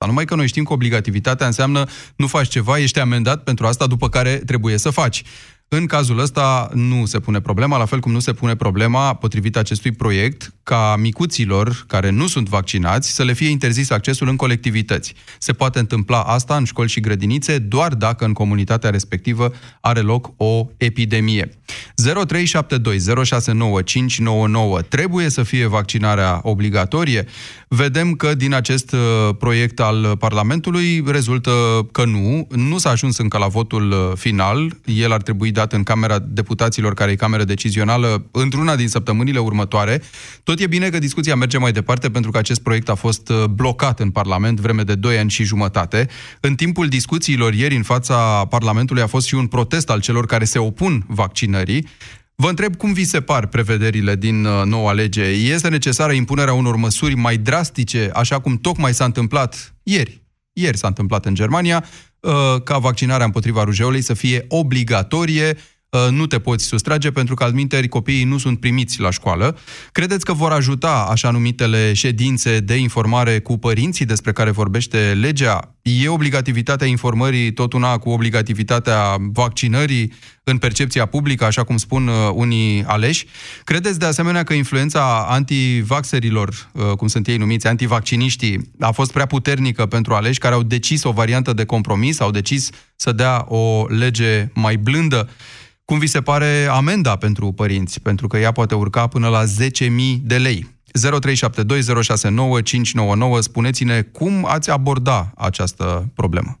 Dar numai că noi știm că obligativitatea înseamnă nu faci ceva, ești amendat pentru asta, după care trebuie să faci. În cazul ăsta nu se pune problema, la fel cum nu se pune problema, potrivit acestui proiect, ca micuților care nu sunt vaccinați să le fie interzis accesul în colectivități. Se poate întâmpla asta în școli și grădinițe doar dacă în comunitatea respectivă are loc o epidemie. 0372069599 trebuie să fie vaccinarea obligatorie? Vedem că din acest uh, proiect al Parlamentului rezultă că nu. Nu s-a ajuns încă la votul uh, final. El ar trebui dat în Camera Deputaților, care e cameră decizională, într-una din săptămânile următoare. Tot e bine că discuția merge mai departe, pentru că acest proiect a fost uh, blocat în Parlament vreme de 2 ani și jumătate. În timpul discuțiilor ieri în fața Parlamentului a fost și un protest al celor care se opun vaccinării. Vă întreb cum vi se par prevederile din uh, noua lege. Este necesară impunerea unor măsuri mai drastice, așa cum tocmai s-a întâmplat ieri. Ieri s-a întâmplat în Germania, uh, ca vaccinarea împotriva rujeolei să fie obligatorie, uh, nu te poți sustrage pentru că altminteri copiii nu sunt primiți la școală. Credeți că vor ajuta așa numitele ședințe de informare cu părinții despre care vorbește legea? E obligativitatea informării tot una cu obligativitatea vaccinării în percepția publică, așa cum spun uh, unii aleși. Credeți de asemenea că influența antivaxerilor, uh, cum sunt ei numiți, antivacciniștii, a fost prea puternică pentru aleși care au decis o variantă de compromis, au decis să dea o lege mai blândă? Cum vi se pare amenda pentru părinți? Pentru că ea poate urca până la 10.000 de lei. 0372069599. Spuneți-ne cum ați aborda această problemă.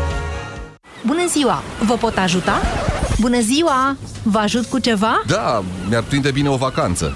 Bună ziua! Vă pot ajuta? Bună ziua! Vă ajut cu ceva? Da, mi-ar prinde bine o vacanță.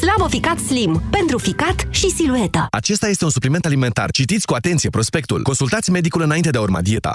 Slabo Ficat Slim. Pentru ficat și siluetă. Acesta este un supliment alimentar. Citiți cu atenție prospectul. Consultați medicul înainte de a urma dieta.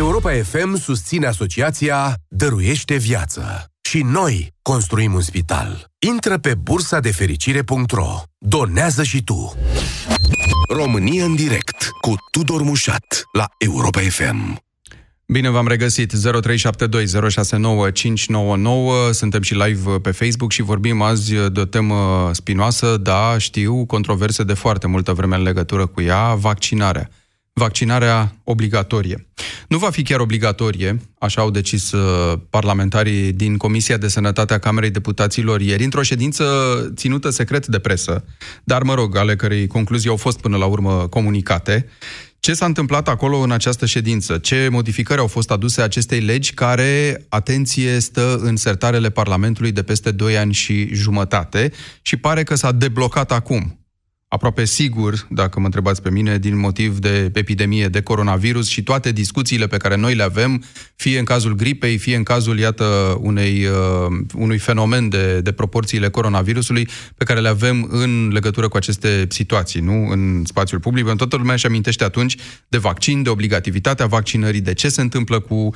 Europa FM susține asociația Dăruiește Viață. Și noi construim un spital. Intră pe bursa de fericire.ro. Donează și tu. România în direct cu Tudor Mușat la Europa FM. Bine v-am regăsit. 0372069599. Suntem și live pe Facebook și vorbim azi de o temă spinoasă, da, știu, controverse de foarte multă vreme în legătură cu ea, vaccinarea vaccinarea obligatorie. Nu va fi chiar obligatorie, așa au decis uh, parlamentarii din Comisia de Sănătate a Camerei Deputaților ieri, într-o ședință ținută secret de presă, dar, mă rog, ale cărei concluzii au fost până la urmă comunicate. Ce s-a întâmplat acolo în această ședință? Ce modificări au fost aduse acestei legi care, atenție, stă în sertarele Parlamentului de peste 2 ani și jumătate și pare că s-a deblocat acum? Aproape sigur, dacă mă întrebați pe mine, din motiv de epidemie de coronavirus și toate discuțiile pe care noi le avem, fie în cazul gripei, fie în cazul, iată, unei, uh, unui fenomen de, de proporțiile coronavirusului pe care le avem în legătură cu aceste situații, nu? În spațiul public, pentru toată lumea își amintește atunci de vaccin, de obligativitatea vaccinării, de ce se întâmplă cu uh,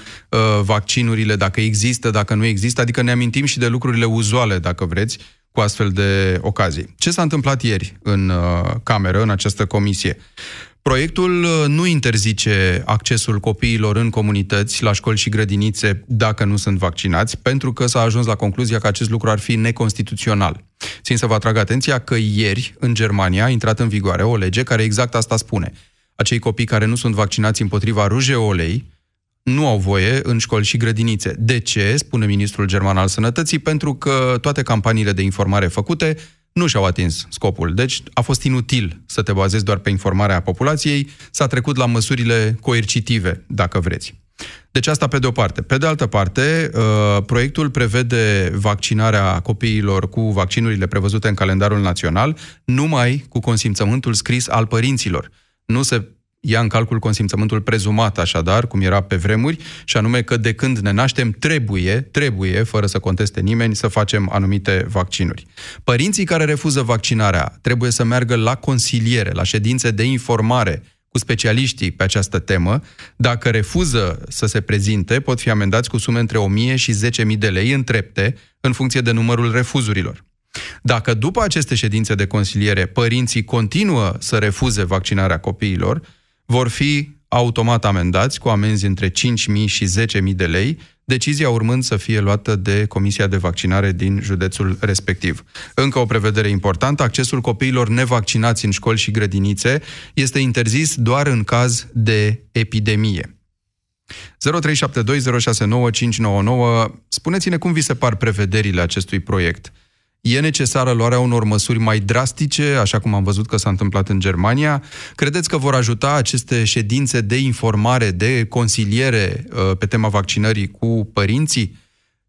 vaccinurile, dacă există, dacă nu există, adică ne amintim și de lucrurile uzuale, dacă vreți, cu astfel de ocazii. Ce s-a întâmplat ieri în uh, cameră, în această comisie? Proiectul uh, nu interzice accesul copiilor în comunități, la școli și grădinițe, dacă nu sunt vaccinați, pentru că s-a ajuns la concluzia că acest lucru ar fi neconstituțional. Țin să vă atrag atenția că ieri, în Germania, a intrat în vigoare o lege care exact asta spune. Acei copii care nu sunt vaccinați împotriva rujeolei nu au voie în școli și grădinițe. De ce, spune ministrul german al sănătății? Pentru că toate campaniile de informare făcute nu și-au atins scopul. Deci a fost inutil să te bazezi doar pe informarea populației, s-a trecut la măsurile coercitive, dacă vreți. Deci asta pe de o parte. Pe de altă parte, uh, proiectul prevede vaccinarea copiilor cu vaccinurile prevăzute în calendarul național numai cu consimțământul scris al părinților. Nu se ia în calcul consimțământul prezumat, așadar, cum era pe vremuri, și anume că de când ne naștem trebuie, trebuie, fără să conteste nimeni, să facem anumite vaccinuri. Părinții care refuză vaccinarea trebuie să meargă la consiliere, la ședințe de informare cu specialiștii pe această temă. Dacă refuză să se prezinte, pot fi amendați cu sume între 1000 și 10.000 de lei în trepte, în funcție de numărul refuzurilor. Dacă după aceste ședințe de consiliere părinții continuă să refuze vaccinarea copiilor, vor fi automat amendați cu amenzi între 5.000 și 10.000 de lei, decizia urmând să fie luată de Comisia de Vaccinare din județul respectiv. Încă o prevedere importantă, accesul copiilor nevaccinați în școli și grădinițe este interzis doar în caz de epidemie. 0372069599 Spuneți-ne cum vi se par prevederile acestui proiect. E necesară luarea unor măsuri mai drastice, așa cum am văzut că s-a întâmplat în Germania? Credeți că vor ajuta aceste ședințe de informare, de consiliere uh, pe tema vaccinării cu părinții?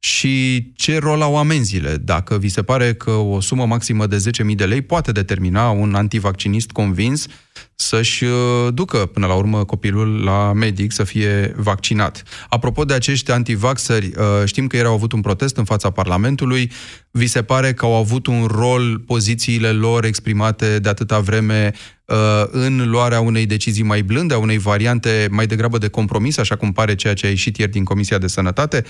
Și ce rol au amenziile? Dacă vi se pare că o sumă maximă de 10.000 de lei poate determina un antivaccinist convins să-și uh, ducă până la urmă copilul la medic să fie vaccinat. Apropo de acești antivaxări, uh, știm că ei au avut un protest în fața Parlamentului. Vi se pare că au avut un rol pozițiile lor exprimate de atâta vreme uh, în luarea unei decizii mai blânde, a unei variante mai degrabă de compromis, așa cum pare ceea ce a ieșit ieri din Comisia de Sănătate?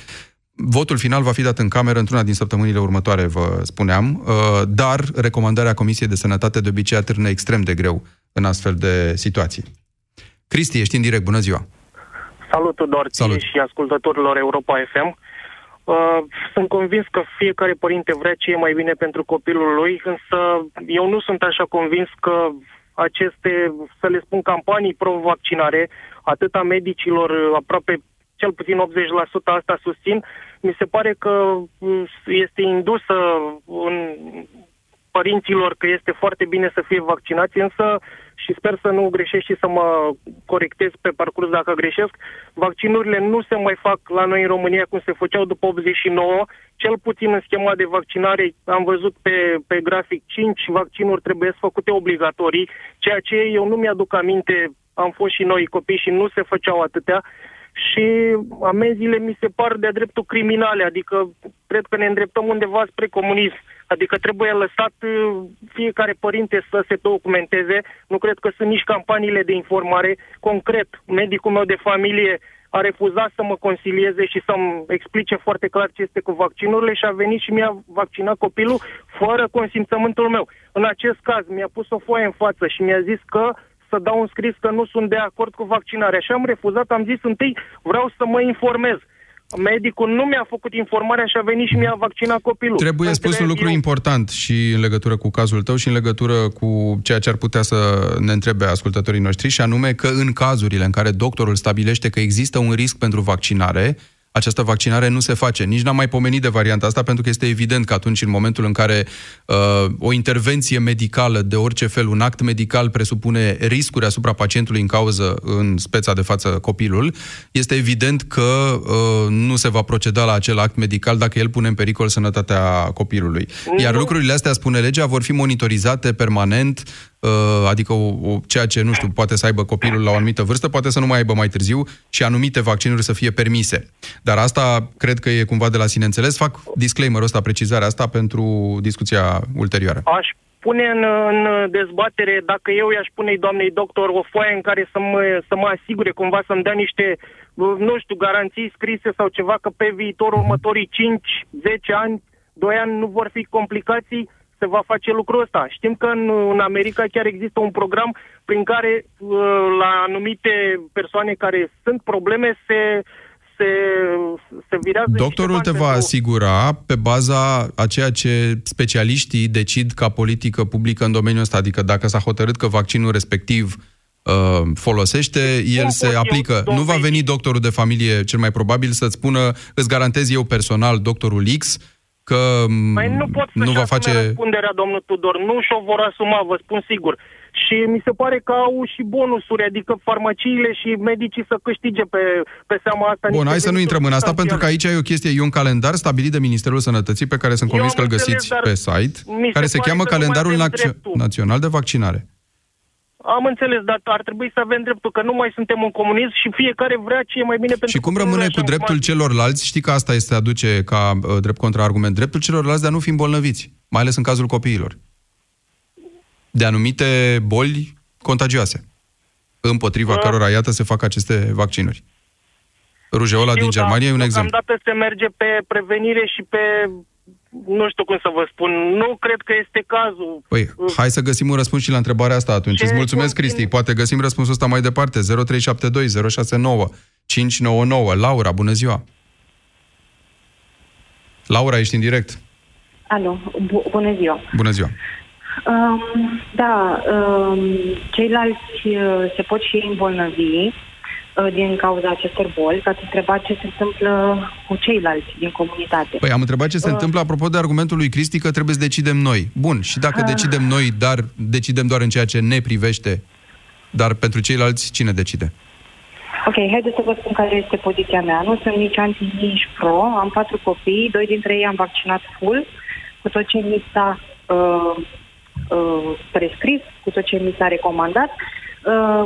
Votul final va fi dat în cameră într-una din săptămânile următoare, vă spuneam, dar recomandarea Comisiei de Sănătate de obicei atârnă extrem de greu în astfel de situații. Cristi, ești în direct, bună ziua! Salut, Tudor, Salut. și ascultătorilor Europa FM. Uh, sunt convins că fiecare părinte vrea ce e mai bine pentru copilul lui, însă eu nu sunt așa convins că aceste, să le spun, campanii pro-vaccinare, atât a medicilor, aproape cel puțin 80% asta susțin, mi se pare că este indusă în părinților că este foarte bine să fie vaccinați, însă și sper să nu greșesc și să mă corectez pe parcurs dacă greșesc, vaccinurile nu se mai fac la noi în România cum se făceau după 89, cel puțin în schema de vaccinare am văzut pe, pe grafic 5 vaccinuri trebuie să făcute obligatorii, ceea ce eu nu mi-aduc aminte, am fost și noi copii și nu se făceau atâtea, și amenziile mi se par de-a dreptul criminale, adică cred că ne îndreptăm undeva spre comunism. Adică trebuie lăsat uh, fiecare părinte să se documenteze. Nu cred că sunt nici campaniile de informare. Concret, medicul meu de familie a refuzat să mă consilieze și să-mi explice foarte clar ce este cu vaccinurile și a venit și mi-a vaccinat copilul fără consimțământul meu. În acest caz mi-a pus o foaie în față și mi-a zis că să dau un scris că nu sunt de acord cu vaccinarea. Și am refuzat, am zis întâi vreau să mă informez. Medicul nu mi-a făcut informarea și a venit și mi-a vaccinat copilul. Trebuie spus un lucru eu... important și în legătură cu cazul tău și în legătură cu ceea ce ar putea să ne întrebe ascultătorii noștri, și anume că în cazurile în care doctorul stabilește că există un risc pentru vaccinare, această vaccinare nu se face. Nici n-am mai pomenit de varianta asta, pentru că este evident că atunci, în momentul în care uh, o intervenție medicală de orice fel, un act medical presupune riscuri asupra pacientului în cauză, în speța de față copilul, este evident că uh, nu se va proceda la acel act medical dacă el pune în pericol sănătatea copilului. Iar lucrurile astea, spune legea, vor fi monitorizate permanent Uh, adică o, o, ceea ce, nu știu, poate să aibă copilul la o anumită vârstă, poate să nu mai aibă mai târziu și anumite vaccinuri să fie permise. Dar asta cred că e cumva de la sine înțeles. Fac disclaimer-ul ăsta, precizarea asta pentru discuția ulterioară. Aș pune în, în dezbatere, dacă eu i-aș pune doamnei doctor o foaie în care să mă, să mă asigure cumva să-mi dea niște, nu știu, garanții scrise sau ceva că pe viitor următorii 5, 10 ani, 2 ani nu vor fi complicații, se va face lucrul ăsta. Știm că în, în America chiar există un program prin care uh, la anumite persoane care sunt probleme se se, se virează Doctorul te va asigura pe baza a ceea ce specialiștii decid ca politică publică în domeniul ăsta, adică dacă s-a hotărât că vaccinul respectiv uh, folosește, el se aplică. Nu va veni doctorul de familie, cel mai probabil, să-ți spună, îți garantez eu personal, doctorul X, că Mai nu pot să nu va face răspunderea, domnul Tudor, nu și-o vor asuma, vă spun sigur. Și mi se pare că au și bonusuri, adică farmaciile și medicii să câștige pe, pe seama asta. Bun, hai să nu intrăm în asta, pentru că aici e o chestie, e un calendar stabilit de Ministerul Sănătății, pe care sunt convins că îl găsiți pe site, care se, se cheamă Calendarul Național de Vaccinare. Am înțeles, dar ar trebui să avem dreptul, că nu mai suntem un comunism și fiecare vrea ce e mai bine pentru Și cum rămâne cu dreptul celorlalți? Știi că asta este aduce ca uh, drept contraargument. Dreptul celorlalți de a nu fi îmbolnăviți, mai ales în cazul copiilor. De anumite boli contagioase, împotriva uh. cărora, iată, se fac aceste vaccinuri. Rujeola din Germania e un exemplu. Deocamdată se merge pe prevenire și pe nu știu cum să vă spun, nu cred că este cazul. Păi, hai să găsim un răspuns și la întrebarea asta atunci. Ce Îți mulțumesc, Cristi. Poate găsim răspunsul ăsta mai departe. 0372 069 599. Laura, bună ziua! Laura, ești în direct. Alo, bu- bună ziua! Bună ziua! Um, da, um, ceilalți uh, se pot și îmbolnăvi, Uh, din cauza acestor boli, că ați întrebat ce se întâmplă cu ceilalți din comunitate. Păi am întrebat ce se uh. întâmplă apropo de argumentul lui Cristi că trebuie să decidem noi. Bun, și dacă uh. decidem noi, dar decidem doar în ceea ce ne privește, dar pentru ceilalți cine decide? Ok, haideți să vă spun care este poziția mea. Nu sunt nici anti, nici pro. Am patru copii, doi dintre ei am vaccinat full, cu tot ce mi s-a uh, uh, prescris, cu tot ce mi s-a recomandat. Uh,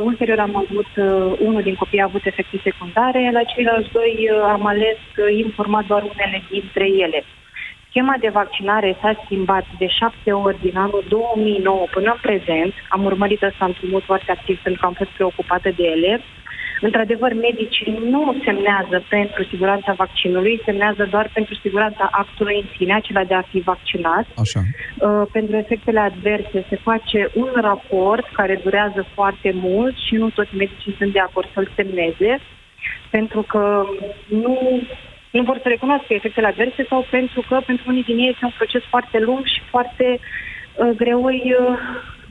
ulterior am avut, uh, unul din copii a avut efecte secundare, la ceilalți doi uh, am ales uh, informat doar unele dintre ele. Schema de vaccinare s-a schimbat de șapte ori din anul 2009 până în prezent. Am urmărit asta într-un foarte activ pentru că am fost preocupată de ele. Într-adevăr, medicii nu semnează pentru siguranța vaccinului, semnează doar pentru siguranța actului în sine, acela de a fi vaccinat. Așa. Uh, pentru efectele adverse se face un raport care durează foarte mult și nu toți medicii sunt de acord să-l semneze, pentru că nu, nu vor să recunoască efectele adverse sau pentru că pentru unii din ei este un proces foarte lung și foarte uh, greoi uh,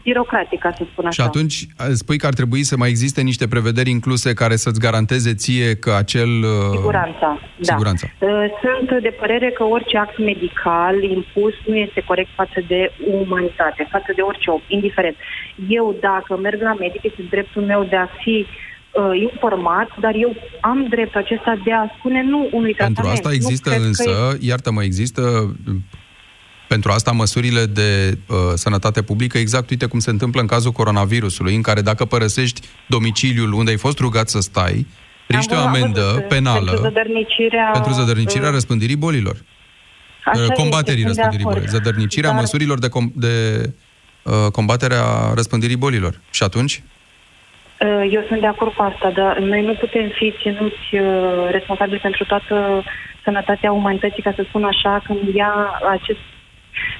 birocratic, ca să spun așa. Și atunci spui că ar trebui să mai existe niște prevederi incluse care să-ți garanteze ție că acel... Uh, Siguranța, da. Siguranța. Uh, sunt de părere că orice act medical impus nu este corect față de umanitate, față de orice om, indiferent. Eu, dacă merg la medic, este dreptul meu de a fi uh, informat, dar eu am dreptul acesta de a spune nu unui tratament. Pentru asta există însă, că... iartă-mă, există pentru asta măsurile de uh, sănătate publică, exact uite cum se întâmplă în cazul coronavirusului, în care dacă părăsești domiciliul unde ai fost rugat să stai, riști o amendă văzut, penală pentru zădărnicirea, pentru zădărnicirea uh, răspândirii bolilor. Așa uh, combaterii este, răspândirii bolilor. Zădărnicirea Dar... măsurilor de, com- de uh, combaterea răspândirii bolilor. Și atunci? Uh, eu sunt de acord cu asta, dar noi nu putem fi ținuți uh, responsabili pentru toată sănătatea umanității, ca să spun așa, când ia acest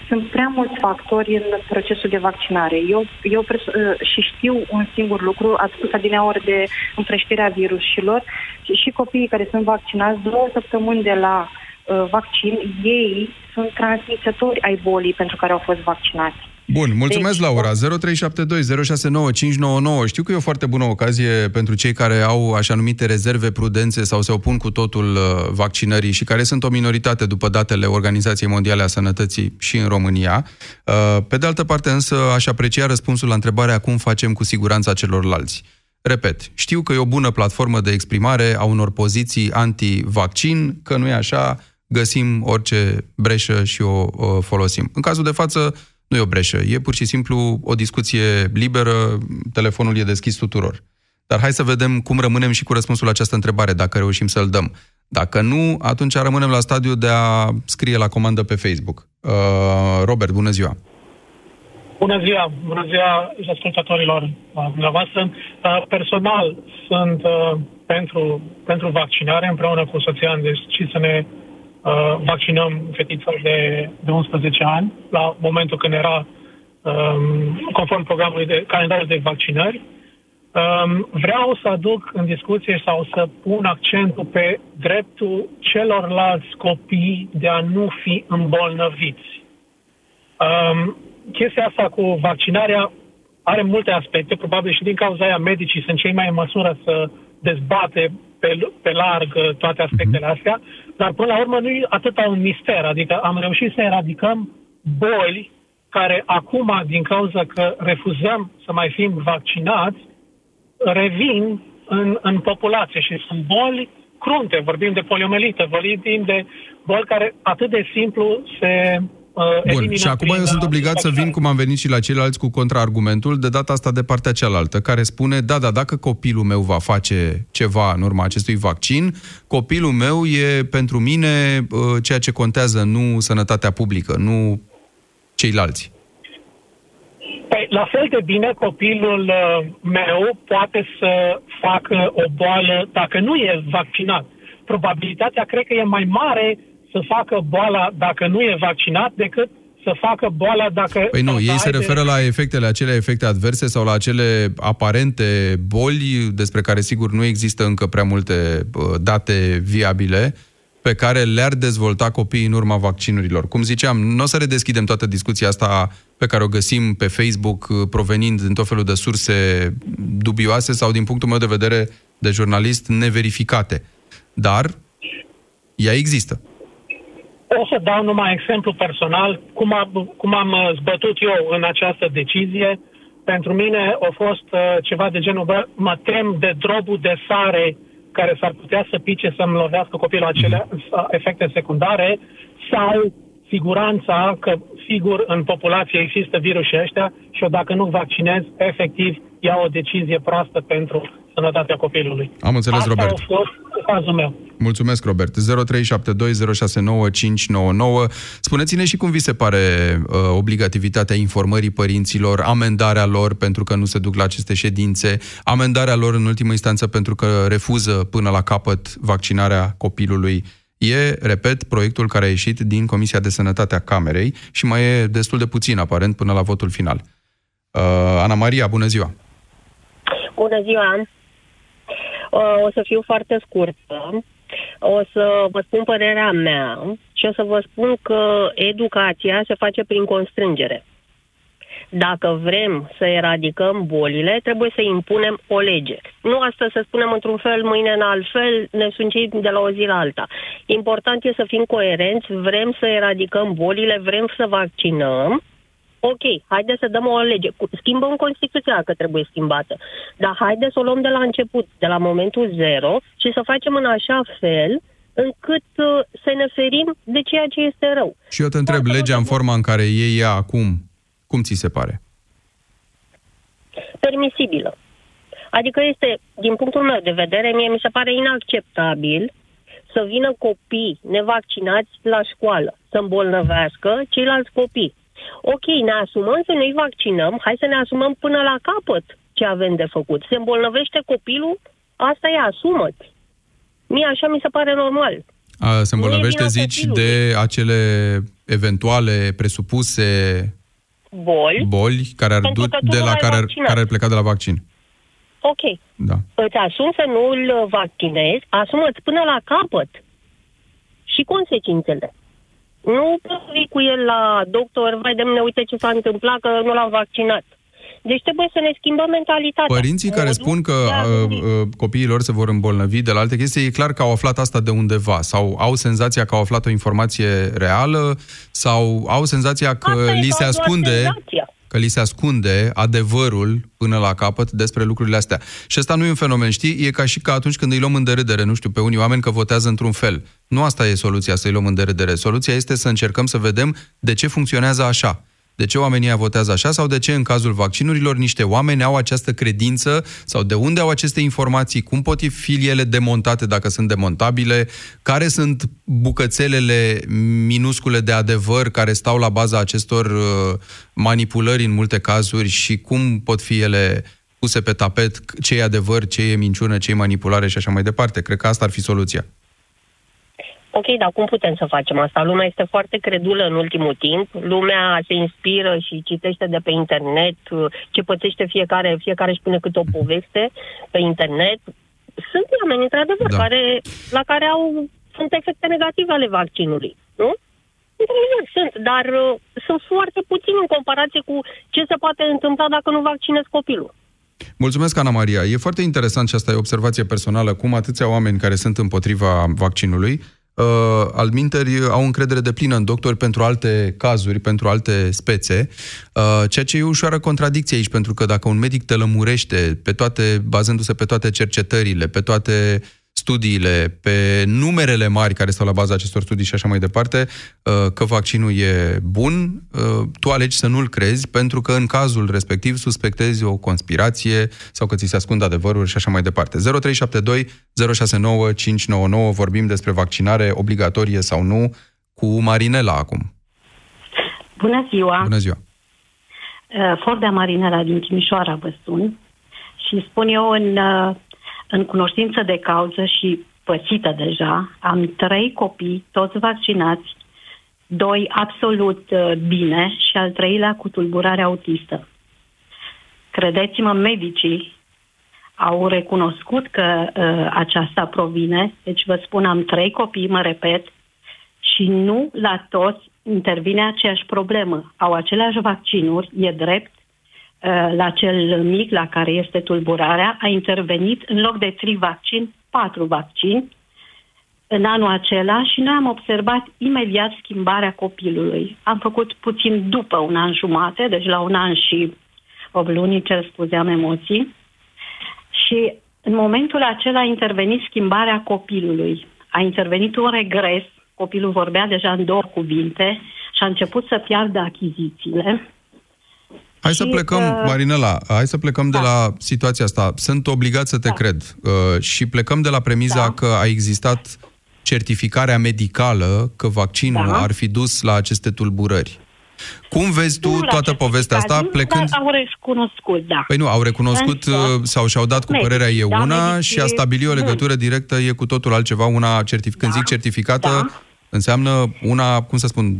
sunt prea mulți factori în procesul de vaccinare. Eu, eu pres- uh, și știu un singur lucru, ați spus adineori de împrăștirea virusilor, și, și copiii care sunt vaccinați două săptămâni de la uh, vaccin, ei sunt transmisători ai bolii pentru care au fost vaccinați. Bun, mulțumesc, Deci, Laura. 0372069599. Știu că e o foarte bună ocazie pentru cei care au așa numite rezerve prudențe sau se opun cu totul uh, vaccinării și care sunt o minoritate după datele Organizației Mondiale a Sănătății și în România. Uh, Pe de altă parte, însă, aș aprecia răspunsul la întrebarea cum facem cu siguranța celorlalți. Repet, știu că e o bună platformă de exprimare a unor poziții anti-vaccin, că nu e așa, găsim orice breșă și o, o folosim. În cazul de față, nu e o breșă, e pur și simplu o discuție liberă, telefonul e deschis tuturor. Dar hai să vedem cum rămânem și cu răspunsul la această întrebare, dacă reușim să-l dăm. Dacă nu, atunci rămânem la stadiu de a scrie la comandă pe Facebook. Uh, Robert, bună ziua! Bună ziua, bună ziua ascultătorilor uh, dumneavoastră. Uh, Personal sunt uh, pentru, pentru vaccinare, împreună cu soția am decis să ne uh, vaccinăm fetița de, de 11 ani, la momentul când era um, conform programului de calendar de vaccinări. Um, vreau să aduc în discuție sau să pun accentul pe dreptul celorlalți copii de a nu fi îmbolnăviți. Um, chestia asta cu vaccinarea are multe aspecte, probabil și din cauza aia medicii sunt cei mai în măsură să dezbate pe, pe larg uh, toate aspectele astea, dar până la urmă nu e atâta un mister, adică am reușit să eradicăm boli care acum, din cauza că refuzăm să mai fim vaccinați, revin în, în populație și sunt boli crunte, vorbim de poliomelită, vorbim de boli care atât de simplu se uh, Bun, elimină și acum prin, eu sunt uh, obligat să vin, cum am venit și la ceilalți, cu contraargumentul, de data asta de partea cealaltă, care spune, da, da, dacă copilul meu va face ceva în urma acestui vaccin, copilul meu e pentru mine uh, ceea ce contează, nu sănătatea publică, nu ceilalți. Păi, la fel de bine copilul uh, meu poate să facă o boală dacă nu e vaccinat. Probabilitatea cred că e mai mare să facă boala dacă nu e vaccinat decât să facă boala dacă... Păi nu, sau ei să se aibă- referă la efectele, acele efecte adverse sau la acele aparente boli despre care sigur nu există încă prea multe uh, date viabile pe care le-ar dezvolta copiii în urma vaccinurilor. Cum ziceam, nu o să redeschidem toată discuția asta pe care o găsim pe Facebook uh, provenind din tot felul de surse dubioase sau din punctul meu de vedere de jurnalist neverificate. Dar ea există. O să dau numai exemplu personal, cum am, cum am uh, zbătut eu în această decizie. Pentru mine a fost uh, ceva de genul, bă, mă tem de drobul de sare care s-ar putea să pice să-mi lovească copilul acelea uh, efecte secundare sau siguranța că sigur în populație există virusii ăștia și eu dacă nu vaccinez, efectiv ia o decizie proastă pentru sănătatea copilului. Am înțeles, Asta Robert. a fost cazul meu. Mulțumesc, Robert. 0372069599. Spuneți-ne și cum vi se pare uh, obligativitatea informării părinților, amendarea lor pentru că nu se duc la aceste ședințe, amendarea lor în ultimă instanță pentru că refuză până la capăt vaccinarea copilului. E, repet, proiectul care a ieșit din Comisia de Sănătate a Camerei și mai e destul de puțin, aparent, până la votul final. Uh, Ana Maria, bună ziua! Bună ziua! Uh, O să fiu foarte scurtă. O să vă spun părerea mea și o să vă spun că educația se face prin constrângere. Dacă vrem să eradicăm bolile, trebuie să impunem o lege. Nu asta să spunem într-un fel, mâine în alt fel, ne suncim de la o zi la alta. Important e să fim coerenți, vrem să eradicăm bolile, vrem să vaccinăm, Ok, haideți să dăm o lege. Cu- Schimbăm Constituția că trebuie schimbată. Dar haideți să o luăm de la început, de la momentul zero și să facem în așa fel încât uh, să ne ferim de ceea ce este rău. Și eu te întreb, legea în forma în care e ea acum, cum ți se pare? Permisibilă. Adică este, din punctul meu de vedere, mie mi se pare inacceptabil să vină copii nevaccinați la școală, să îmbolnăvească ceilalți copii. Ok, ne asumăm să nu-i vaccinăm, hai să ne asumăm până la capăt ce avem de făcut. Se îmbolnăvește copilul, asta e, asumă-ți. Mie așa mi se pare normal. A, se îmbolnăvește, zici, de acele eventuale presupuse boli, boli care ar du- de la care, care ar pleca de la vaccin. Ok. Da. Îți asumi să nu îl vaccinezi, asumă-ți până la capăt și consecințele. Nu poți cu el la doctor, vai de mine, uite ce s-a întâmplat, că nu l-am vaccinat. Deci trebuie să ne schimbăm mentalitatea. Părinții care spun că uh, uh, copiii lor se vor îmbolnăvi de la alte chestii, e clar că au aflat asta de undeva sau au senzația că au aflat o informație reală sau au senzația că Asta li se ascunde senzația. Că li se ascunde adevărul până la capăt despre lucrurile astea. Și asta nu e un fenomen, știi? E ca și ca atunci când îi luăm în derâdere, nu știu, pe unii oameni că votează într-un fel. Nu asta e soluția, să-i luăm în derâdere. Soluția este să încercăm să vedem de ce funcționează așa. De ce oamenii votează așa sau de ce în cazul vaccinurilor niște oameni au această credință sau de unde au aceste informații, cum pot fi ele demontate dacă sunt demontabile, care sunt bucățelele minuscule de adevăr care stau la baza acestor uh, manipulări în multe cazuri și cum pot fi ele puse pe tapet, ce e adevăr, ce e minciună, ce e manipulare și așa mai departe. Cred că asta ar fi soluția. Ok, dar cum putem să facem asta? Lumea este foarte credulă în ultimul timp. Lumea se inspiră și citește de pe internet ce pățește fiecare. Fiecare își pune câte o poveste pe internet. Sunt oameni, într-adevăr, da. care, la care au, sunt efecte negative ale vaccinului, nu? Într-adevăr, sunt, dar uh, sunt foarte puțini în comparație cu ce se poate întâmpla dacă nu vaccinezi copilul. Mulțumesc, Ana Maria. E foarte interesant și asta e observație personală, cum atâția oameni care sunt împotriva vaccinului uh, alminteri au încredere de plină în doctori pentru alte cazuri, pentru alte spețe, uh, ceea ce e ușoară contradicție aici, pentru că dacă un medic te lămurește pe toate, bazându-se pe toate cercetările, pe toate studiile, pe numerele mari care stau la baza acestor studii și așa mai departe, uh, că vaccinul e bun, uh, tu alegi să nu-l crezi, pentru că în cazul respectiv suspectezi o conspirație sau că ți se ascund adevăruri și așa mai departe. 0372 069 599 vorbim despre vaccinare obligatorie sau nu cu Marinela acum. Bună ziua! Bună ziua! Uh, Fordea Marinela din Timișoara vă sun și spun eu în în cunoștință de cauză și pățită deja, am trei copii, toți vaccinați, doi absolut uh, bine și al treilea cu tulburare autistă. Credeți-mă, medicii au recunoscut că uh, aceasta provine, deci vă spun, am trei copii, mă repet, și nu la toți intervine aceeași problemă. Au aceleași vaccinuri, e drept, Uh, la cel mic la care este tulburarea, a intervenit în loc de trei vaccin, patru vaccini în anul acela și noi am observat imediat schimbarea copilului. Am făcut puțin după un an jumate, deci la un an și 8 luni, cer scuze, am emoții. Și în momentul acela a intervenit schimbarea copilului. A intervenit un regres, copilul vorbea deja în două cuvinte și a început să piardă achizițiile Hai să plecăm, uh, Marinela, hai să plecăm da. de la situația asta. Sunt obligat să te da. cred. Uh, și plecăm de la premiza da. că a existat certificarea medicală că vaccinul da. ar fi dus la aceste tulburări. Cum vezi tu nu toată povestea asta plecând... Dar au recunoscut, da. Păi nu, au recunoscut Însă, uh, sau și-au dat cu medici, părerea e da, una medici, și a stabili o legătură directă e cu totul altceva. Una certific... da, când zic certificată, da înseamnă una, cum să spun,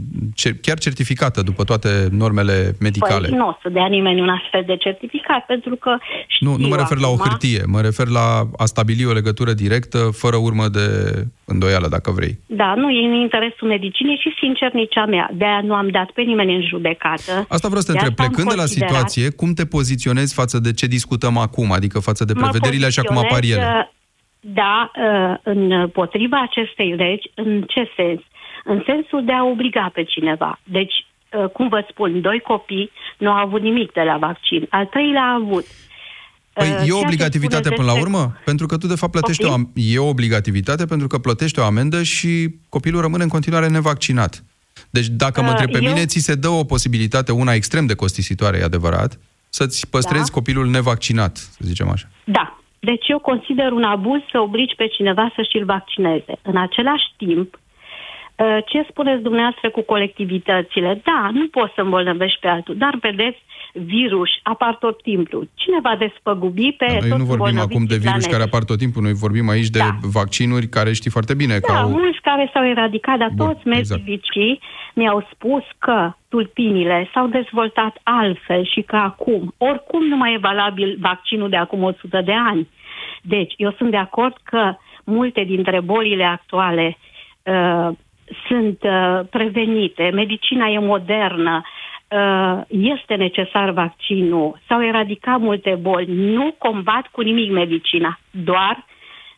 chiar certificată după toate normele medicale. Păi nu o să dea nimeni un astfel de certificat, pentru că Nu, nu mă refer acum... la o hârtie, mă refer la a stabili o legătură directă, fără urmă de îndoială, dacă vrei. Da, nu e în interesul medicinii și, sincer, nici a mea. De-aia nu am dat pe nimeni în judecată. Asta vreau să te întreb. Plecând de la situație, cum te poziționezi față de ce discutăm acum, adică față de prevederile așa cum apar ele? Uh, da, uh, în potriva acestei legi, în ce sens? În sensul de a obliga pe cineva. Deci, uh, cum vă spun, doi copii nu au avut nimic de la vaccin. Al treilea a avut. Păi uh, e o obligativitate până la urmă? Pentru că tu, de fapt, plătești o, am... e o obligativitate pentru că plătești o amendă și copilul rămâne în continuare nevaccinat. Deci, dacă mă întreb pe eu... mine, ți se dă o posibilitate, una extrem de costisitoare, e adevărat, să-ți păstrezi da. copilul nevaccinat, să zicem așa. Da, deci eu consider un abuz să obligi pe cineva să și-l vaccineze. În același timp, Uh, ce spuneți dumneavoastră cu colectivitățile? Da, nu poți să îmbolnăvești pe altul, dar vedeți, virus apar tot timpul. Cine va despăgubi pe Dar noi nu vorbim acum de virus care apar tot timpul, noi vorbim aici de Da. vaccinuri care știi foarte bine că Da, au... mulți care s-au eradicat, dar Bun, toți medicii mi-au spus că tulpinile s-au dezvoltat altfel și că acum, oricum nu mai e valabil vaccinul de acum 100 de ani. Deci, eu sunt de acord că multe dintre bolile actuale uh, sunt uh, prevenite, medicina e modernă, uh, este necesar vaccinul, s-au eradicat multe boli, nu combat cu nimic medicina, doar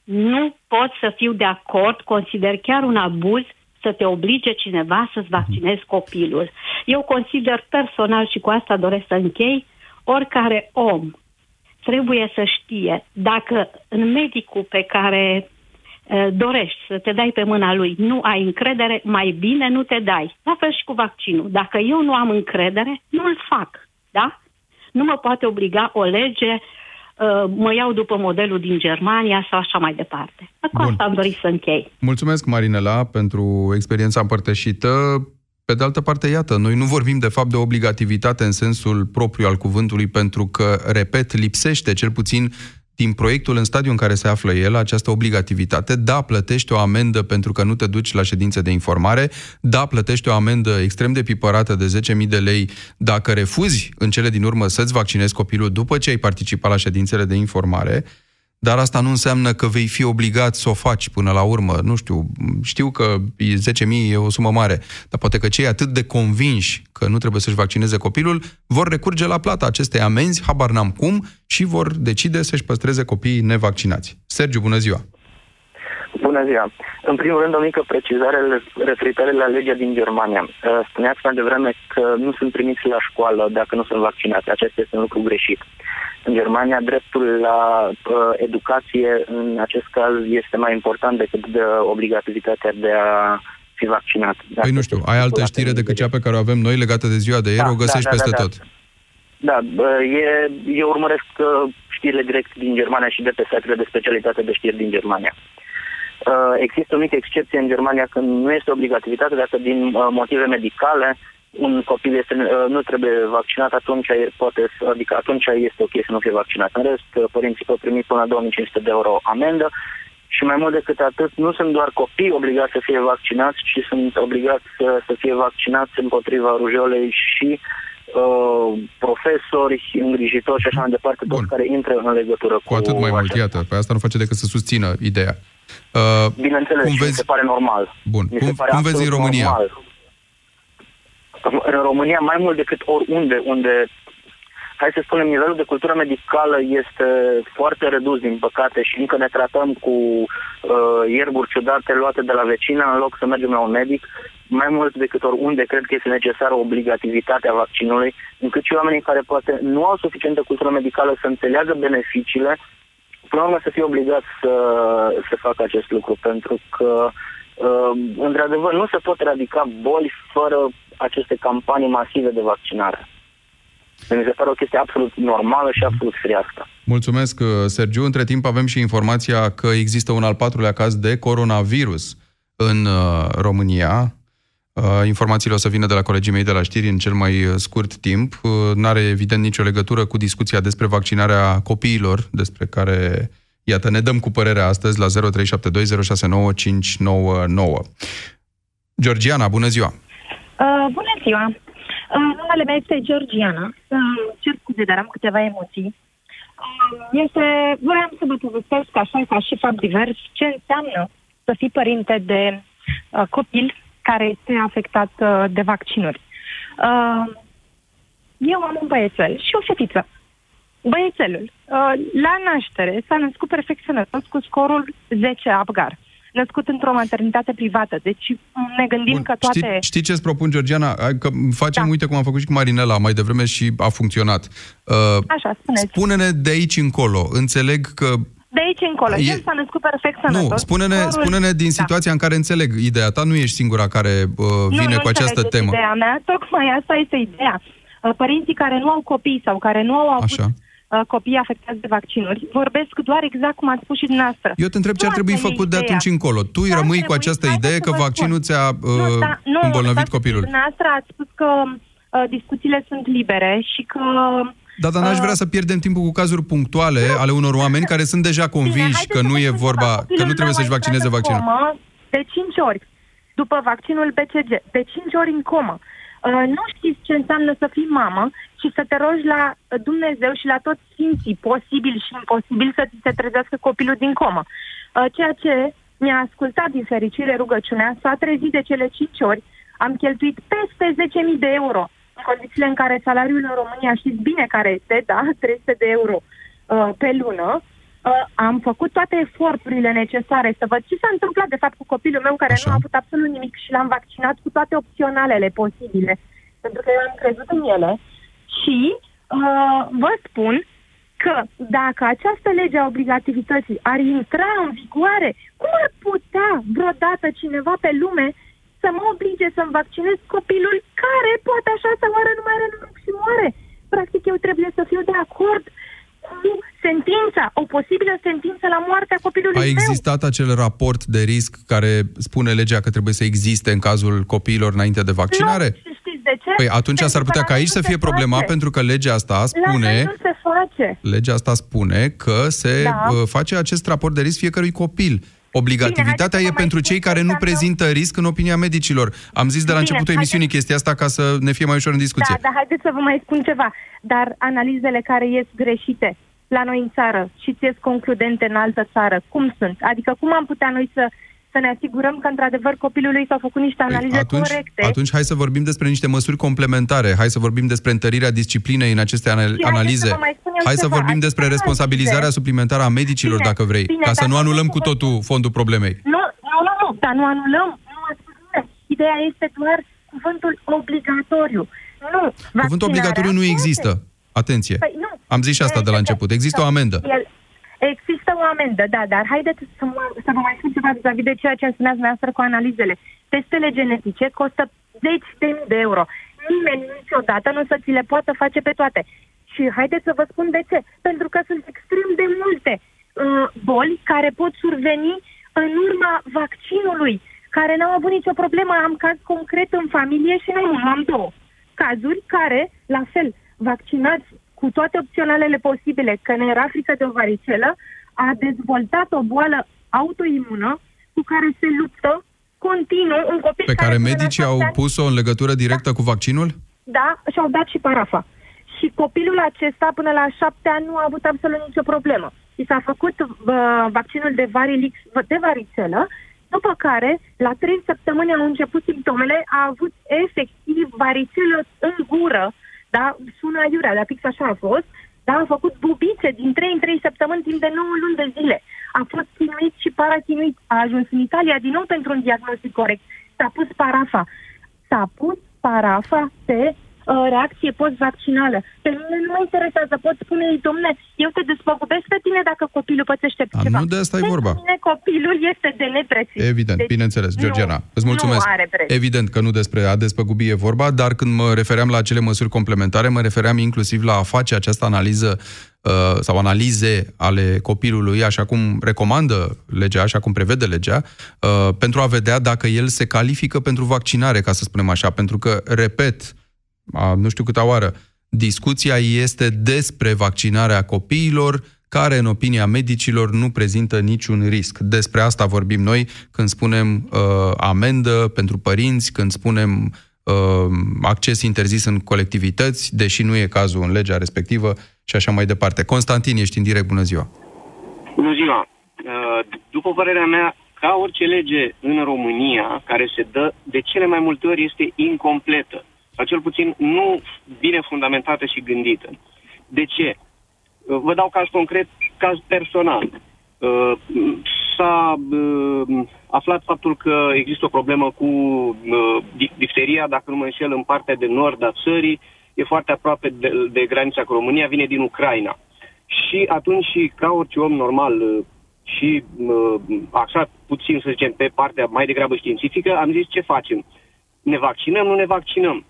nu pot să fiu de acord, consider chiar un abuz să te oblige cineva să-ți vaccinezi copilul. Eu consider personal și cu asta doresc să închei, oricare om trebuie să știe dacă în medicul pe care uh, dorești să te dai pe mâna lui, nu ai încredere, mai bine nu te dai. La fel și cu vaccinul. Dacă eu nu am încredere, nu îl fac. Da? Nu mă poate obliga o lege, uh, mă iau după modelul din Germania sau așa mai departe. Cu Bun. asta am dorit să închei. Mulțumesc, Marinela, pentru experiența împărtășită. Pe de altă parte, iată, noi nu vorbim de fapt de obligativitate în sensul propriu al cuvântului, pentru că, repet, lipsește cel puțin din proiectul în stadiul în care se află el, această obligativitate, da, plătești o amendă pentru că nu te duci la ședințe de informare, da, plătești o amendă extrem de pipărată de 10.000 de lei dacă refuzi în cele din urmă să-ți vaccinezi copilul după ce ai participat la ședințele de informare, dar asta nu înseamnă că vei fi obligat să o faci până la urmă. Nu știu, știu că 10.000 e o sumă mare, dar poate că cei atât de convinși că nu trebuie să-și vaccineze copilul vor recurge la plata acestei amenzi, habar n-am cum, și vor decide să-și păstreze copiii nevaccinați. Sergiu, bună ziua! Bună ziua! În primul rând, o mică precizare referitoare la legea din Germania. Uh, Spuneați mai devreme că nu sunt trimiți la școală dacă nu sunt vaccinați. Acesta este un lucru greșit. În Germania, dreptul la uh, educație, în acest caz, este mai important decât de obligativitatea de a fi vaccinat. Dacă Păi nu știu, ai altă știre decât cea pe care o avem noi legată de ziua de ieri, Da, o găsești da, da, peste da, da. tot. Da, bă, e, eu urmăresc uh, știrile direct din Germania și de pe site-urile de specialitate de știri din Germania. Uh, există o mică excepție în Germania când nu este obligativitate, dacă din uh, motive medicale un copil este, uh, nu trebuie vaccinat, atunci e- poate, să- adică atunci este ok să nu fie vaccinat. În rest, uh, părinții pot primi până la 2500 de euro amendă și mai mult decât atât, nu sunt doar copii obligați să fie vaccinați, ci sunt obligați să, să fie vaccinați împotriva rujolei și uh, profesori, îngrijitori și așa mai departe, toți care intră în legătură cu, Cu atât mai mult, acest- iată, pe asta nu face decât să susțină ideea. Uh, Bineînțeles, cum și mi vezi, se pare normal. Bun. Mi se Cum- pare cum vezi absolut în România? Normal. În România, mai mult decât oriunde, unde, hai să spunem, nivelul de cultură medicală este foarte redus, din păcate, și încă ne tratăm cu uh, ierburi ciudate luate de la vecină, în loc să mergem la un medic, mai mult decât oriunde, cred că este necesară obligativitatea vaccinului, încât și oamenii care poate nu au suficientă cultură medicală să înțeleagă beneficiile, până la urmă să fie obligați să, să facă acest lucru, pentru că, uh, într-adevăr, nu se pot eradica boli fără aceste campanii masive de vaccinare. Mi se pare o chestie absolut normală și absolut firească. Mulțumesc, uh, Sergiu. Între timp avem și informația că există un al patrulea caz de coronavirus în uh, România. Uh, Informațiile o să vină de la colegii mei de la știri în cel mai uh, scurt timp. Uh, N-are evident nicio legătură cu discuția despre vaccinarea copiilor, despre care, iată, ne dăm cu părerea astăzi la 0372069599. Georgiana, bună ziua! Uh, bună ziua! Uh, numele meu este Georgiana. Uh, cer scuze, dar am câteva emoții. Uh, este, vreau să vă povestesc așa ca și fapt divers ce înseamnă să fii părinte de uh, copil care este afectat uh, de vaccinuri. Uh, eu am un băiețel și o fetiță. Băiețelul, uh, la naștere, s-a născut perfect sănătos cu scorul 10 Apgar. Născut într-o maternitate privată. Deci ne gândim Bun, că toate... Știi, știi ce îți propun, Georgiana? Hai Că facem, da. uite cum am făcut și cu Marinela mai devreme și a funcționat. Uh, Așa, spuneți. Spune-ne de aici încolo. Înțeleg că De aici încolo. E- El s-a născut perfect sănătos. Nu, spune-ne, Scorul- spune-ne din situația în care înțeleg ideea ta. Nu ești singura care uh, vine nu, nu cu această înțelegeți temă. ideea mea. Tocmai asta este ideea. Uh, Părinții care nu au copii sau care nu au avut Așa. Uh, copiii afectați de vaccinuri. Vorbesc doar exact cum ați spus și dumneavoastră. Eu te întreb ce ar trebui făcut de atunci încolo. Tu Ce ar rămâi cu trebui? această Haideți idee să că vă vaccinul spun. ți-a Nu, uh, da, nu, îmbolnăvit stați, copilul. Dumneavoastră ați spus că uh, discuțiile sunt libere și că... Da, dar n-aș uh, vrea să pierdem timpul cu cazuri punctuale ale unor oameni care sunt deja convinși că nu e vorba, că nu trebuie să-și vaccineze vaccinul. Comă de 5 ori după vaccinul BCG, de 5 ori în comă. Uh, nu știți ce înseamnă să fii mamă și să te rogi la uh, Dumnezeu și la toți sfinții, posibil și imposibil, să ți se trezească copilul din comă. Uh, ceea ce mi-a ascultat din fericire rugăciunea, s-a trezit de cele 5 ori, am cheltuit peste 10.000 de euro în condițiile în care salariul în România știți bine care este, da, 300 de euro uh, pe lună, uh, am făcut toate eforturile necesare să văd ce s-a întâmplat de fapt cu copilul meu care Așa. nu a avut absolut nimic și l-am vaccinat cu toate opționalele posibile, pentru că eu am crezut în ele și uh, vă spun că dacă această lege a obligativității ar intra în vigoare, cum ar putea vreodată cineva pe lume să mă oblige să-mi vaccinez copilul care poate așa să moară, nu mai are noroc și moare? Practic eu trebuie să fiu de acord cu sentința, o posibilă sentință la moartea copilului A meu. existat acel raport de risc care spune legea că trebuie să existe în cazul copiilor înainte de vaccinare? Nu, și știți de ce? Păi atunci Pentru s-ar putea că ca la aici noi să nu fie se problema, face. pentru că legea asta La noi spune... nu se face. Legea asta spune că se Da. uh, face acest raport de risc fiecărui copil. Obligativitatea Bine, haideți să e vă mai pentru spun cei ce care nu înseamnă- prezintă risc în opinia medicilor. Am zis de la Bine, începutul haideți- emisiunii chestia asta ca să ne fie mai ușor în discuție. Da, dar haideți să vă mai spun ceva. Dar analizele care ies greșite la noi în țară și ți ies concludente în altă țară, cum sunt? Adică cum am putea noi să, să ne asigurăm că într-adevăr copilului s-au făcut niște analize Păi atunci, corecte? atunci hai să vorbim despre niște măsuri complementare. Hai să vorbim despre întărirea disciplinei în aceste ana- haideți să analize. vă mai spun eu Hai să ceva. vorbim despre Aceste responsabilizarea analize- suplimentară a medicilor, Bine, dacă vrei, bine, ca să dar nu nu anulăm vă cu totul fondul problemei. Nu, nu, nu, nu, dar nu anulăm. Nu a spus nimeni. Ideea este doar cuvântul obligatoriu. Nu, Cuvântul vaccinarea obligatoriu nu poate. există. Atenție. Păi nu. Am zis și asta de la început. Există o amendă. El, există o amendă, da, dar haideți să, mă, să vă mai spun ceva vis-a-vis de ceea ce spuneați dumneavoastră cu analizele. Testele genetice costă zeci de mii de euro. Nimeni niciodată nu o să ți le poată face pe toate. Și haideți să vă spun de ce. Pentru că sunt extrem de multe uh, boli care pot surveni în urma vaccinului, care n-au avut nicio problemă. Am caz concret în familie și nu unul, am două cazuri care, la fel, vaccinați cu toate opționalele posibile, că ne era frică de o varicelă, a dezvoltat o boală autoimună cu care se luptă continuu un copil Pe care până la medicii șapte au ani- pus-o în legătură directă cu vaccinul? da, și-au dat și parafa. Și copilul acesta, până la șapte ani, nu a avut absolut nicio problemă. I s-a făcut uh, vaccinul de varilix, de varicelă, după care, la trei săptămâni au început simptomele, a avut efectiv varicelă în gură, da, sună aiurea, dar fix așa a fost, da, a făcut bubițe din 3 în 3 săptămâni timp de 9 luni de zile. A fost chinuit și parachinuit. A ajuns în Italia din nou pentru un diagnostic corect. S-a pus parafa. S-a pus parafa pe uh, reacție post-vaccinală. Pe mine nu mă interesează. Pot spune, domne, eu te despăgubesc pe tine dacă copilul pățește A, ceva. nu de asta e Pentru vorba. mine copilul este de neprețit. Evident, Deci, bineînțeles, nu- Georgiana. Îți mulțumesc. Nu are preț. Evident că nu despre a despăgubi e vorba, dar când mă refeream la acele măsuri complementare, mă refeream inclusiv la a face această analiză uh, sau analize ale copilului, așa cum recomandă legea, așa cum prevede legea, uh, pentru a vedea dacă el se califică pentru vaccinare, ca să spunem așa. Pentru că, repet, a, nu știu câta oară, discuția este despre vaccinarea copiilor care, în opinia medicilor, nu prezintă niciun risc. Despre asta vorbim noi când spunem uh, amendă pentru părinți, când spunem uh, acces interzis în colectivități, deși nu e cazul în legea respectivă și așa mai departe. Constantin, ești în direct, bună ziua! Bună ziua! Uh, După părerea mea, ca orice lege în România care se dă, de cele mai multe ori este incompletă. Sau cel puțin nu bine fundamentată și gândită. De ce? Uh, Vă dau caz concret, caz personal. Uh, S-a uh, aflat faptul că există o problemă cu uh, di- difteria, dacă nu mă înșel, în partea de nord a țării, e foarte aproape de, de granița cu România, vine din Ucraina. Și atunci, și ca orice om normal uh, și uh, axat puțin, să zicem, pe partea mai degrabă științifică, am zis ce facem. Ne vaccinăm, nu ne vaccinăm.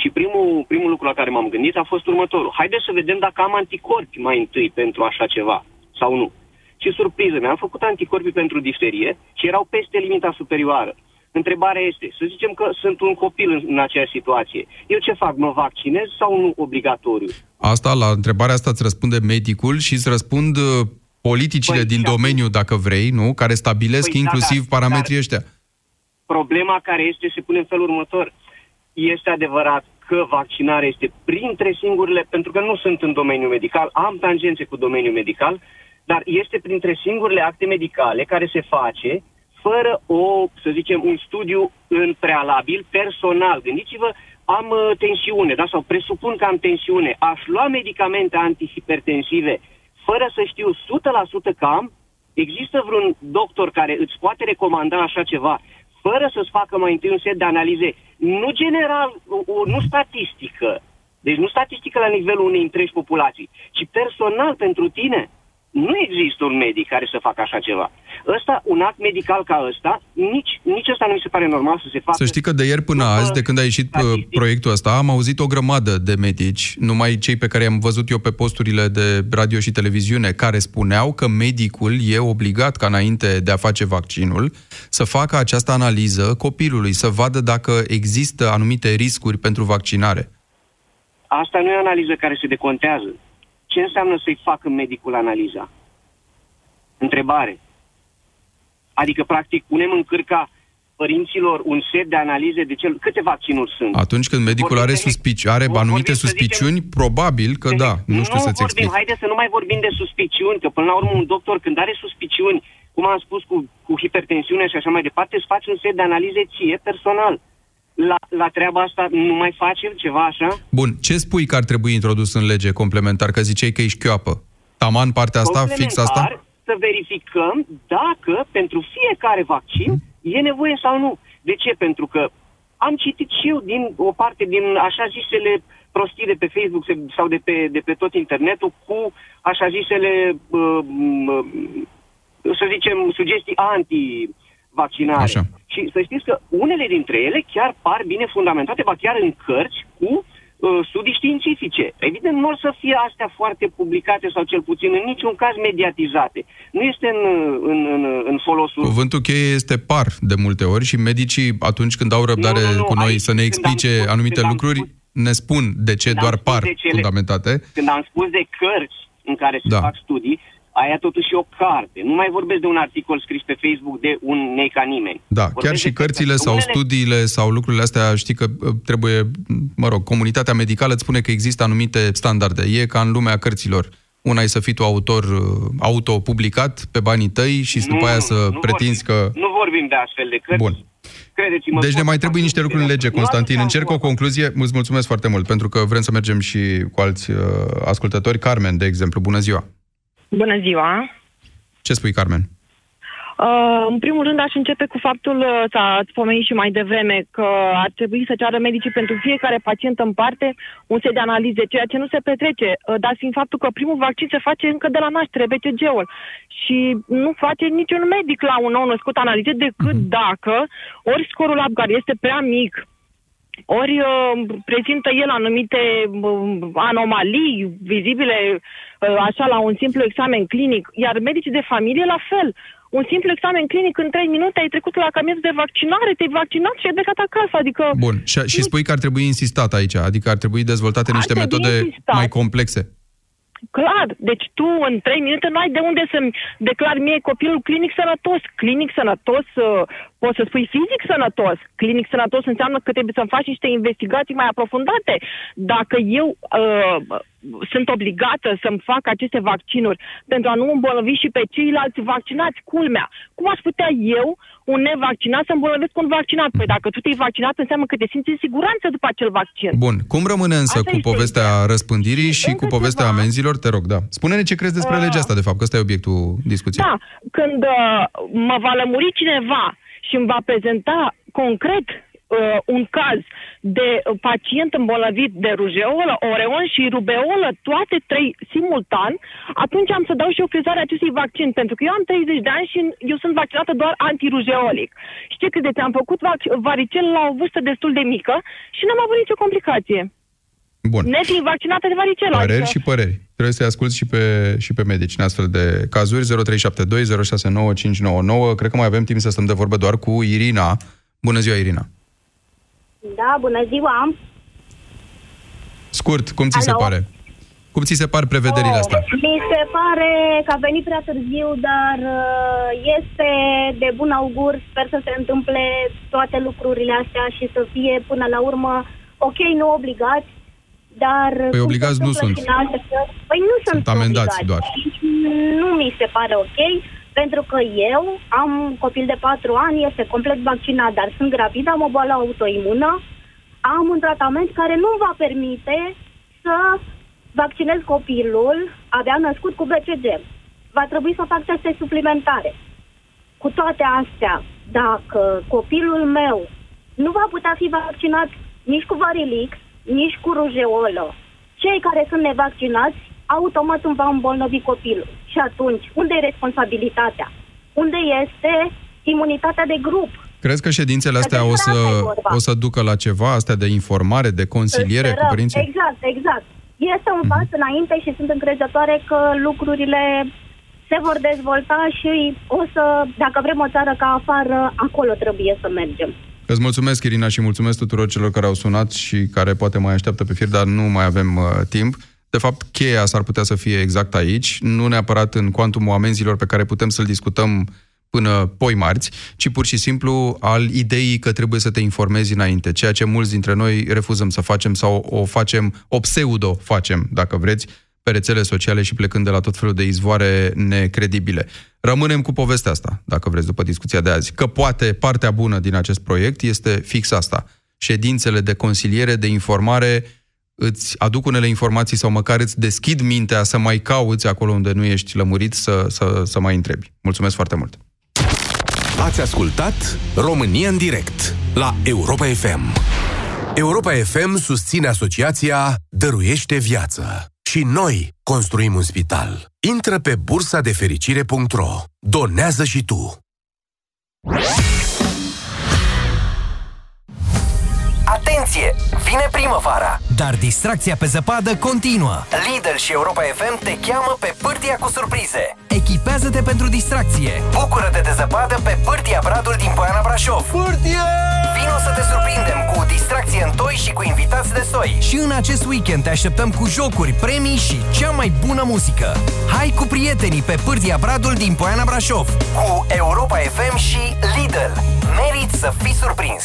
Și primul, primul lucru la care m-am gândit a fost următorul. Haideți să vedem dacă am anticorpi mai întâi pentru așa ceva sau nu. Și surpriză, mi-am făcut anticorpi pentru difterie și erau peste limita superioară. Întrebarea este, să zicem că sunt un copil în, în aceeași situație. Eu ce fac? Mă vaccinez sau nu obligatoriu? Asta, la întrebarea asta îți răspunde medicul și îți răspund uh, politicile păi, din domeniu, dacă vrei, nu? Care stabilesc păi, inclusiv da, da, parametrii ăștia. Problema care este se pune în felul următor. Este adevărat că vaccinarea este printre singurele, pentru că nu sunt în domeniul medical, am tangențe cu domeniul medical, dar este printre singurele acte medicale care se face fără o, să zicem, un studiu în prealabil, personal. Gândiți-vă, am uh, tensiune, da? sau presupun că am tensiune. Aș lua medicamente antihipertensive fără să știu 100% că am? Există vreun doctor care îți poate recomanda așa ceva fără să-ți facă mai întâi un set de analize, nu general, nu statistică, deci nu statistică la nivelul unei întregi populații, ci personal pentru tine, nu există un medic care să facă așa ceva. Ăsta, un act medical ca ăsta, nici, nici ăsta nu mi se pare normal să se facă. Să știi că de ieri până azi, de când a ieșit uh, statistic. proiectul ăsta, am auzit o grămadă de medici, numai cei pe care i-am văzut eu pe posturile de radio și televiziune, care spuneau că medicul e obligat, ca înainte de a face vaccinul, să facă această analiză copilului, să vadă dacă există anumite riscuri pentru vaccinare. Asta nu e o analiză care se decontează ce înseamnă să-i facă medicul analiza? Întrebare. Adică, practic, punem în cârca părinților un set de analize de cel... câte vaccinuri sunt. Atunci când medicul are, suspici, are anumite vorbim, suspiciuni, zicem, probabil că da, nu știu nu să-ți vorbim, explic. Haideți să nu mai vorbim de suspiciuni, că până la urmă un doctor când are suspiciuni, cum am spus, cu, cu hipertensiune și așa mai departe, îți faci un set de analize ție personal la, la treaba asta nu mai facem ceva așa? Bun, ce spui că ar trebui introdus în lege complementar? Că ziceai că ești chioapă. Taman partea asta, fix asta? să verificăm dacă pentru fiecare vaccin e nevoie sau nu. De ce? Pentru că am citit și eu din o parte din așa zisele prostii de pe Facebook sau de pe, de pe tot internetul cu așa zisele, uh, uh, să zicem, sugestii anti-vaccinare. Așa. Și să știți că unele dintre ele chiar par bine fundamentate, ba chiar în cărți cu uh, studii științifice. Evident, nu o să fie astea foarte publicate sau cel puțin în niciun caz mediatizate. Nu este în, în, în, în folosul... Cuvântul cheie este par de multe ori și medicii, atunci când au răbdare nu, nu, nu, cu noi aici, să ne explice spus, anumite lucruri, spus, ne spun de ce doar par de cele, fundamentate. Când am spus de cărți în care se da. fac studii, aia totuși o carte. Nu mai vorbesc de un articol scris pe Facebook de un nei ca nimeni. Da, vorbesc chiar și cărțile sau unele... studiile sau lucrurile astea, știi că uh, trebuie, mă rog, comunitatea medicală îți spune că există anumite standarde. E ca în lumea cărților. Una e să fii tu autor uh, autopublicat pe banii tăi și nu, după aia să nu pretinzi vorbim, că... Nu vorbim de astfel de cărți. Bun. Credeți-mă, deci ne mai trebuie niște lucruri în lege, Constantin. Încerc o concluzie. Îți mulțumesc foarte mult, pentru că vrem să mergem și cu alți uh, ascultători. Carmen, de exemplu, bună ziua! Bună ziua! Ce spui, Carmen? Uh, în primul rând, aș începe cu faptul, uh, s-a pomenit și mai devreme, că ar trebui să ceară medicii pentru fiecare pacient în parte un set de analize, ceea ce nu se petrece, uh, dar fiind faptul că primul vaccin se face încă de la naștere, BCG-ul, și nu face niciun medic la un nou născut analize decât uh-huh. dacă ori scorul Apgar este prea mic, ori uh, prezintă el anumite uh, anomalii vizibile uh, așa la un simplu examen clinic, iar medicii de familie la fel. Un simplu examen clinic în 3 minute ai trecut la cabinetul de vaccinare, te-ai vaccinat și ai plecat acasă. Adică Bun, și, și spui că ar trebui insistat aici, adică ar trebui dezvoltate ar niște metode insistat. mai complexe. Clar, deci tu în trei minute nu ai de unde să-mi declari mie copilul clinic sănătos. Clinic sănătos, uh, poți să spui fizic sănătos. Clinic sănătos înseamnă că trebuie să-mi faci niște investigații mai aprofundate. Dacă eu uh, sunt obligată să-mi fac aceste vaccinuri pentru a nu îmbolnăvi și pe ceilalți vaccinați, culmea, cum aș putea eu, un nevaccinat, să îmbolnăvesc un vaccinat? Păi dacă tu te-ai vaccinat, înseamnă că te simți în siguranță după acel vaccin. Bun. Cum rămâne însă Asta cu povestea ideea. răspândirii și cu povestea ceva... amenzilor? Te rog, da. Spune-ne ce crezi despre uh, legea asta, de fapt, că ăsta e obiectul discuției. Da. Când uh, mă va lămuri cineva și îmi va prezenta concret uh, un caz de uh, pacient îmbolnăvit de rujeolă, oreon și rubeolă, toate trei simultan, atunci am să dau și o crezare acestui vaccin, pentru că eu am 30 de ani și eu sunt vaccinată doar antirujeolic. Și ce credeți, am făcut varicel la o vârstă destul de mică și n-am avut nicio complicație. Bun. Nefiind vaccinată de varicela. Păreri adică... și păreri. Trebuie să-i asculti și pe, și pe medici în astfel de cazuri. 0372 069599. Cred că mai avem timp să stăm de vorbă doar cu Irina. Bună ziua, Irina. Da, bună ziua. Scurt, cum ți Alo? se pare? Cum ți se par prevederile oh, astea? Mi se pare că a venit prea târziu, dar uh, este de bun augur. Sper să se întâmple toate lucrurile astea și să fie până la urmă, ok, nu obligați, dar... Păi obligați nu sunt. Alte, păi nu sunt, sunt amendați obligați. doar. Nu mi se pare ok, pentru că eu am copil de 4 ani, este complet vaccinat, dar sunt gravidă, am o boală autoimună, am un tratament care nu va permite să vaccinez copilul abia născut cu BCG. Va trebui să fac teste suplimentare. Cu toate astea, dacă copilul meu nu va putea fi vaccinat nici cu Varilix, nici cu rujeolă, cei care sunt nevaccinați automat îmi va îmbolnăvi copilul. Și atunci, unde e responsabilitatea? Unde este imunitatea de grup? Crezi că ședințele astea o să, o să ducă la ceva, astea de informare, de consiliere cu părinții? Exact, exact. Este un pas mm-hmm. înainte și sunt încrezătoare că lucrurile se vor dezvolta și o să, dacă vrem o țară ca afară, acolo trebuie să mergem. Îți mulțumesc, Irina, și mulțumesc tuturor celor care au sunat și care poate mai așteaptă pe fir, dar nu mai avem uh, timp. De fapt, cheia s-ar putea să fie exact aici, nu neapărat în cuantumul amenzilor pe care putem să-l discutăm până poi marți, ci pur și simplu al ideii că trebuie să te informezi înainte, ceea ce mulți dintre noi refuzăm să facem sau o facem, o pseudo facem, dacă vreți, pe rețele sociale și plecând de la tot felul de izvoare necredibile. Rămânem cu povestea asta, dacă vreți, după discuția de azi, că poate partea bună din acest proiect este fix asta. Ședințele de consiliere, de informare, îți aduc unele informații sau măcar îți deschid mintea să mai cauți acolo unde nu ești lămurit să, să, să mai întrebi. Mulțumesc foarte mult! Ați ascultat România în direct la Europa FM. Europa FM susține asociația Dăruiește Viață. Și noi construim un spital. Intră pe bursa de fericire.ro. Donează și tu. Atenție! Vine primăvara! Dar distracția pe zăpadă continuă. Lidl și Europa FM te cheamă pe pârtia cu surprize. Echipează-te pentru distracție. Bucură-te de zăpadă pe pârtia Bradul din Poiana Brașov. Pârtie! Vino să te surprindem cu distracție în toi și cu invitați de soi. Și în acest weekend te așteptăm cu jocuri, premii și cea mai bună muzică. Hai cu prietenii pe pârtia Bradul din Poiana Brașov. Cu Europa FM și Lidl. Merit să fii surprins.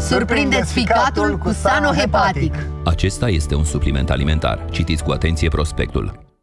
Surprindeți ficatul cu Sanohepatic. Acesta este un supliment alimentar. Citiți cu atenție prospectul.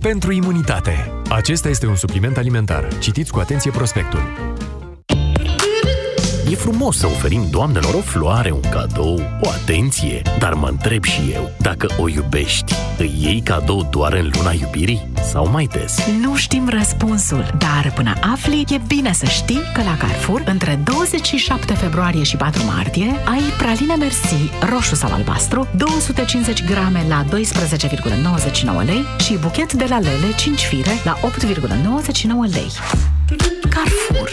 pentru imunitate. Acesta este un supliment alimentar. Citiți cu atenție prospectul. E frumos să oferim doamnelor o floare, un cadou, o atenție, dar mă întreb și eu, dacă o iubești, îi iei cadou doar în luna iubirii sau mai des? Nu știm răspunsul, dar până afli, e bine să știi că la Carrefour, între 27 februarie și 4 martie, ai praline Merci, roșu sau albastru, 250 grame la 12,99 lei și buchet de la Lele 5 fire la 8,99 lei. Carrefour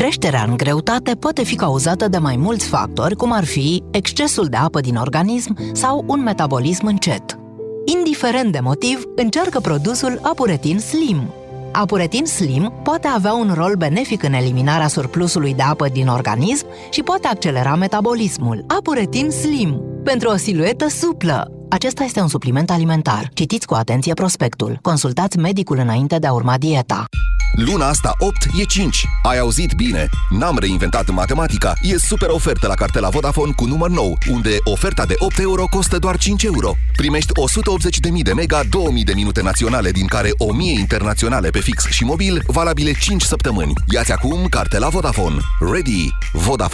Creșterea în greutate poate fi cauzată de mai mulți factori, cum ar fi excesul de apă din organism sau un metabolism încet. Indiferent de motiv, încearcă produsul Apuretin Slim. Apuretin Slim poate avea un rol benefic în eliminarea surplusului de apă din organism și poate accelera metabolismul. Apuretin Slim, pentru o siluetă suplă. Acesta este un supliment alimentar. Citiți cu atenție prospectul. Consultați medicul înainte de a urma dieta. Luna asta 8 e 5. Ai auzit bine? N-am reinventat matematica. E super ofertă la cartela Vodafone cu număr nou, unde oferta de 8 euro costă doar 5 euro. Primești 180.000 de mega, 2000 de minute naționale, din care 1000 internaționale pe fix și mobil, valabile 5 săptămâni. Iați acum cartela Vodafone. Ready! Vodafone.